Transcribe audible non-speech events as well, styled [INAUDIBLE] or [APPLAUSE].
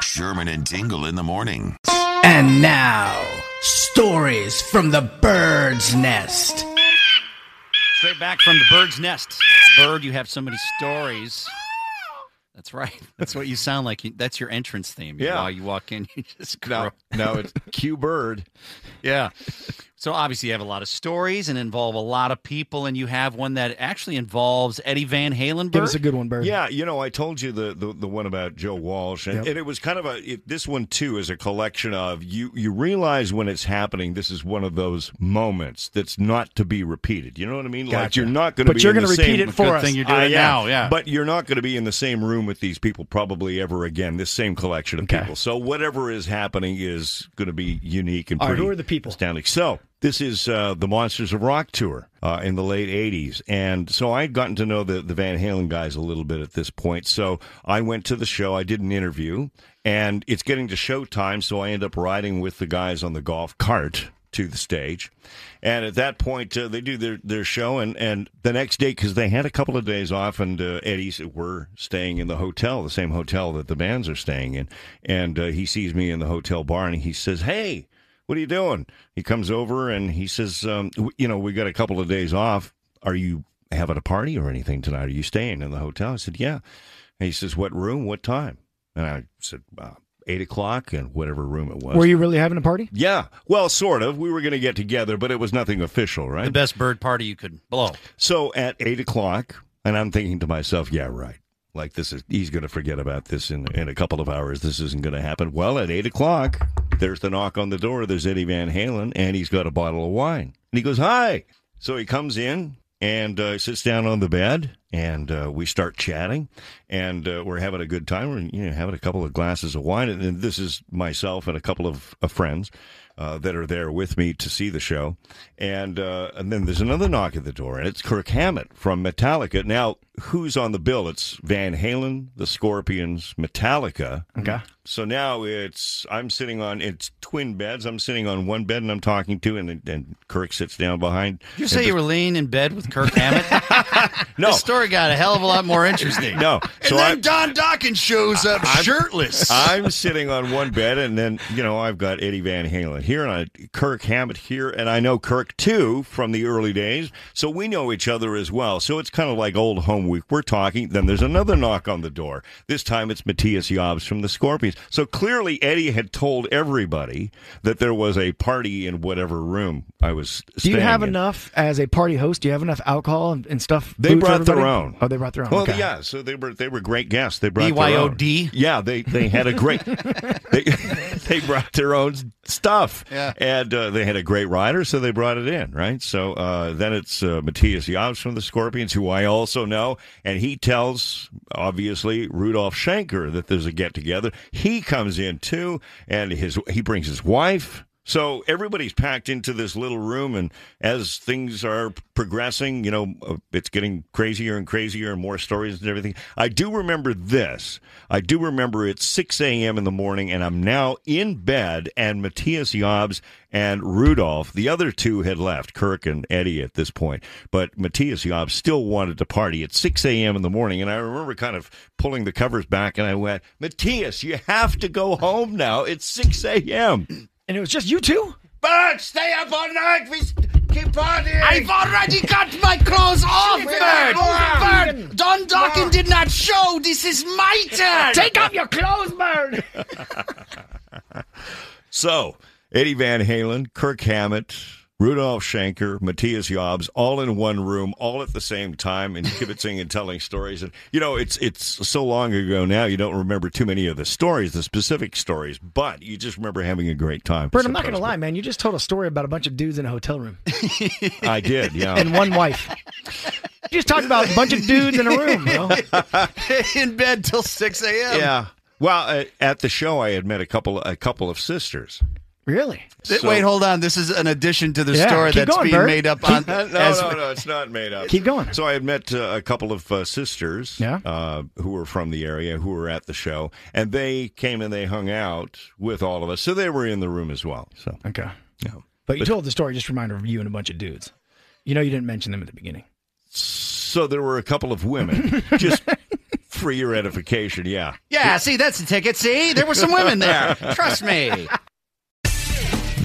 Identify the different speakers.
Speaker 1: Sherman and Tingle in the morning.
Speaker 2: And now, stories from the Byrd's nest.
Speaker 3: Straight back from the Byrd's nest. Byrd, you have so many stories. That's right. [LAUGHS] That's what you sound like. You- That's your entrance theme.
Speaker 4: Yeah.
Speaker 3: While you walk in, [LAUGHS] you just
Speaker 4: No, no, it's Q Byrd.
Speaker 3: Yeah. So obviously you have a lot of stories and involve a lot of people, and you have one that actually involves Eddie Van Halen.
Speaker 5: Give us a good one, Byrd.
Speaker 4: Yeah, you know, I told you the the, the one about Joe Walsh, and,
Speaker 5: Yep.
Speaker 4: and it was kind of a. It, this one too is a collection of you. You realize when it's happening. This is one of those moments that's not to be repeated. You know what I mean? Like you're not going to.
Speaker 5: But
Speaker 4: be
Speaker 5: you're
Speaker 4: going
Speaker 5: gonna repeat
Speaker 4: same,
Speaker 5: it for us.
Speaker 3: thing you're doing
Speaker 4: Uh,
Speaker 3: it now. Yeah.
Speaker 4: But you're not going to be in the same room with these people probably ever again. This same collection of
Speaker 5: Okay.
Speaker 4: people. So whatever is happening is going to be unique and
Speaker 5: All right,
Speaker 4: pretty
Speaker 5: who are the people?
Speaker 4: astounding. So this is uh, the Monsters of Rock tour uh, in the late '80s, and so I'd gotten to know the the Van Halen guys a little bit at this point. So I went to the show. I did an interview, and it's getting to show time. So I end up riding with the guys on the golf cart to the stage. And at that point, uh, they do their, their show, and, and the next day, because they had a couple of days off, and uh, Eddie said, We're staying in the hotel, the same hotel that the bands are staying in. And uh, he sees me in the hotel bar, and he says, Hey, what are you doing? He comes over and he says, um, You know, we got a couple of days off. Are you having a party or anything tonight? Are you staying in the hotel? I said, Yeah. And he says, What room? What time? And I said, uh, Eight o'clock, and whatever room it was.
Speaker 5: Were you really having a party?
Speaker 4: Yeah, well, sort of. We were going to get together, but it was nothing official, right?
Speaker 3: the best Byrd party you could blow.
Speaker 4: So at eight o'clock, and I'm thinking to myself, yeah, right. Like this is he's going to forget about this in in a couple of hours. This isn't going to happen. Well, at eight o'clock, there's the knock on the door. There's Eddie Van Halen, and he's got a bottle of wine. And he goes, "Hi." So he comes in and uh, sits down on the bed, and uh, we start chatting, and uh, we're having a good time. We're you know having a couple of glasses of wine, and, and this is myself and a couple of, of friends. Uh, that are there with me to see the show, and uh, and then there's another knock at the door, and it's Kirk Hammett from Metallica. Now, who's on the bill? It's Van Halen, the Scorpions, Metallica.
Speaker 5: Okay.
Speaker 4: So now it's I'm sitting on it's twin beds. I'm sitting on one bed and I'm talking to, and and Kirk sits down behind.
Speaker 3: Did you say you were laying in bed with Kirk Hammett? [LAUGHS]
Speaker 4: No.
Speaker 3: The story got a hell of a lot more interesting.
Speaker 4: No, so
Speaker 3: and then
Speaker 4: I'm-
Speaker 3: Don Dawkins shows up shirtless.
Speaker 4: I'm sitting on one bed, and then you know I've got Eddie Van Halen here, and I, Kirk Hammett here, and I know Kirk too from the early days, so we know each other as well. So it's kind of like old home week. We're talking. Then there's another knock on the door. This time it's Matthias Jabs from the Scorpions. So clearly Eddie had told everybody that there was a party in whatever room I was.
Speaker 5: Do you have
Speaker 4: in.
Speaker 5: enough as a party host? Do you have enough alcohol and, and stuff?
Speaker 4: They brought their
Speaker 5: everybody?
Speaker 4: Own.
Speaker 5: Oh, they brought their own.
Speaker 4: Well,
Speaker 5: okay.
Speaker 4: yeah. So they were they were great guests. They brought their own.
Speaker 3: BYOD?
Speaker 4: Yeah, they they had a great [LAUGHS] they they brought their own stuff.
Speaker 3: Yeah.
Speaker 4: and uh, they had a great rider, so they brought it in. Right. So uh, then it's uh, Matthias Jabs from the Scorpions, who I also know, and he tells obviously Rudolf Schenker that there's a get together. He comes in too, and his he brings his wife. So everybody's packed into this little room, and as things are progressing, you know, uh, it's getting crazier and crazier, and more stories and everything. I do remember this. I do remember it's 6 a.m. in the morning, and I'm now in bed, and Matthias Jabs and Rudolf, the other two had left, Kirk and Eddie at this point, but Matthias Jabs still wanted to party at 6 a.m. in the morning, and I remember kind of pulling the covers back, and I went, Matthias, you have to go home now. It's 6 a.m.
Speaker 5: And it was just you two?
Speaker 4: Bert, stay up all night. We keep partying.
Speaker 2: I've already got my clothes off, Byrd. Byrd, Don Dawkins did not show. This is my turn.
Speaker 5: Take off your clothes, Byrd! [LAUGHS]
Speaker 4: So, Eddie Van Halen, Kirk Hammett, Rudolf Schenker, Matthias Jabs, all in one room, all at the same time, and kibitzing and telling stories. And you know, it's it's so long ago now, you don't remember too many of the stories, the specific stories, but you just remember having a great time.
Speaker 5: Bert, I'm not going to lie, man. You just told a story about a bunch of dudes in a hotel room [LAUGHS]
Speaker 4: I did, yeah.
Speaker 5: and one wife. You just talked about a bunch of dudes in a room, bro. [LAUGHS]
Speaker 3: in bed till 6 a.m.
Speaker 4: yeah. Well, uh, at the show, I had met a couple a couple of sisters.
Speaker 5: Really?
Speaker 4: So-
Speaker 3: Wait, hold on. This is an addition to the
Speaker 5: Yeah,
Speaker 3: story that's
Speaker 5: going,
Speaker 3: being
Speaker 5: Bert.
Speaker 3: made up on. [LAUGHS]
Speaker 4: No,
Speaker 3: as-
Speaker 4: no, no, it's not made up.
Speaker 5: Keep going.
Speaker 4: So I had met uh, a couple of uh, sisters
Speaker 5: Yeah.
Speaker 4: uh, who were from the area who were at the show, and they came and they hung out with all of us. So they were in the room as well. So
Speaker 5: Okay.
Speaker 4: yeah.
Speaker 5: But you told the story, just a reminder of you and a bunch of dudes. You know you didn't mention them at the beginning.
Speaker 4: So there were a couple of women, [LAUGHS] just for your edification. Yeah.
Speaker 3: Yeah, see, that's the ticket. See, there were some women there. Trust me.